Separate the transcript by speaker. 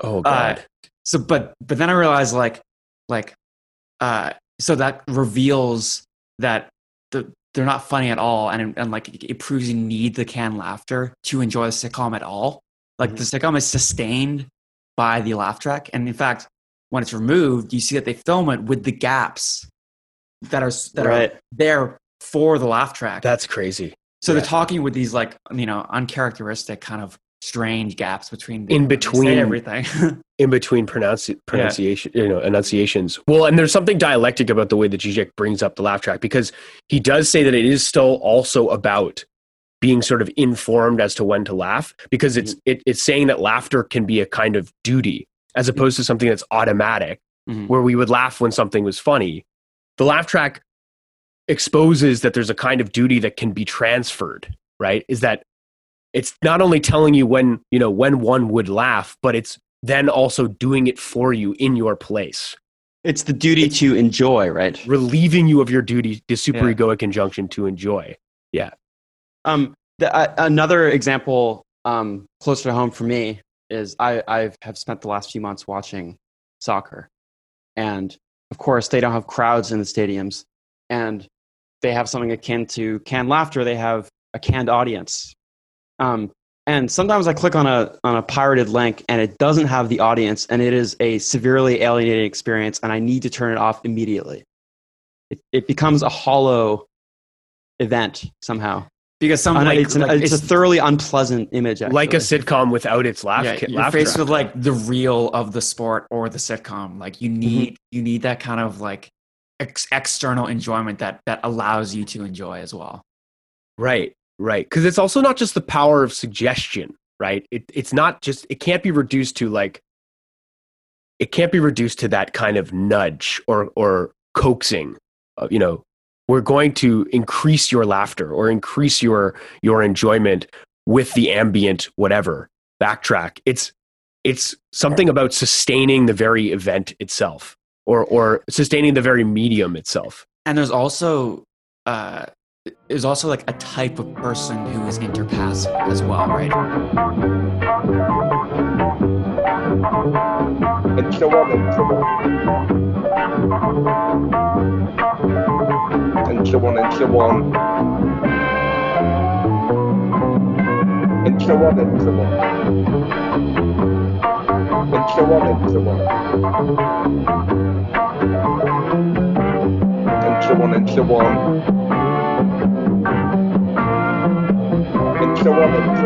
Speaker 1: Oh god.
Speaker 2: Uh, so, but but then I realized like like uh, so that reveals that the they're not funny at all, and and like it, proves you need the canned laughter to enjoy the sitcom at all. Like the sitcom is sustained by the laugh track, and in fact, when it's removed, you see that they film it with the gaps that are that
Speaker 3: Right.
Speaker 2: are there for the laugh track.
Speaker 1: That's crazy.
Speaker 2: so
Speaker 1: yeah.
Speaker 2: they're talking with these like you know uncharacteristic kind of strange gaps between
Speaker 1: In
Speaker 2: when they say
Speaker 1: between.
Speaker 2: everything.
Speaker 1: in between pronunci- pronunciation, you know, enunciations. Well, and there's something dialectic about the way that Zizek brings up the laugh track because he does say that it is still also about being sort of informed as to when to laugh because it's it, it's saying that laughter can be a kind of duty as opposed to something that's automatic
Speaker 2: Mhm.
Speaker 1: where we would laugh when something was funny. The laugh track exposes that there's a kind of duty that can be transferred, right? Is that it's not only telling you when, you know, when one would laugh, but it's then also doing it for you in your place,
Speaker 3: It's the duty to enjoy, right?
Speaker 1: relieving you of your duty, the superegoic injunction to enjoy. Yeah.
Speaker 3: Um, the, uh, another example um, closer to home for me is I I have spent the last few months watching soccer, and of course they don't have crowds in the stadiums, and they have something akin to canned laughter. They have a canned audience, um, and sometimes I click on a on a pirated link and it doesn't have the audience, and it is a severely alienating experience, and I need to turn it off immediately. It it becomes a hollow event somehow.
Speaker 2: because some like,
Speaker 3: it's, an,
Speaker 2: like,
Speaker 3: it's, a thoroughly unpleasant image. Actually.
Speaker 1: Like a sitcom without its laugh,
Speaker 2: yeah,
Speaker 1: ki-
Speaker 2: you're
Speaker 1: laugh
Speaker 2: faced
Speaker 1: track.
Speaker 2: with like the real of the sport or the sitcom. Like you need you need that kind of like ex- external enjoyment that that allows you to enjoy as well.
Speaker 1: Right, right. Because it's also not just the power of suggestion, right? It, it's not just, it can't be reduced to like, it can't be reduced to that kind of nudge or, or coaxing. Uh, you know, we're going to increase your laughter or increase your, your enjoyment with the ambient whatever backtrack. It's, it's something about sustaining the very event itself or, or sustaining the very medium itself.
Speaker 2: And there's also uh there's also like a type of person who is interpassive as well, right?
Speaker 4: Intro one, intro one. Intro one, intro one. Intro one, intro one. Intro one, intro one. Intro one, intro one. Intro one, intro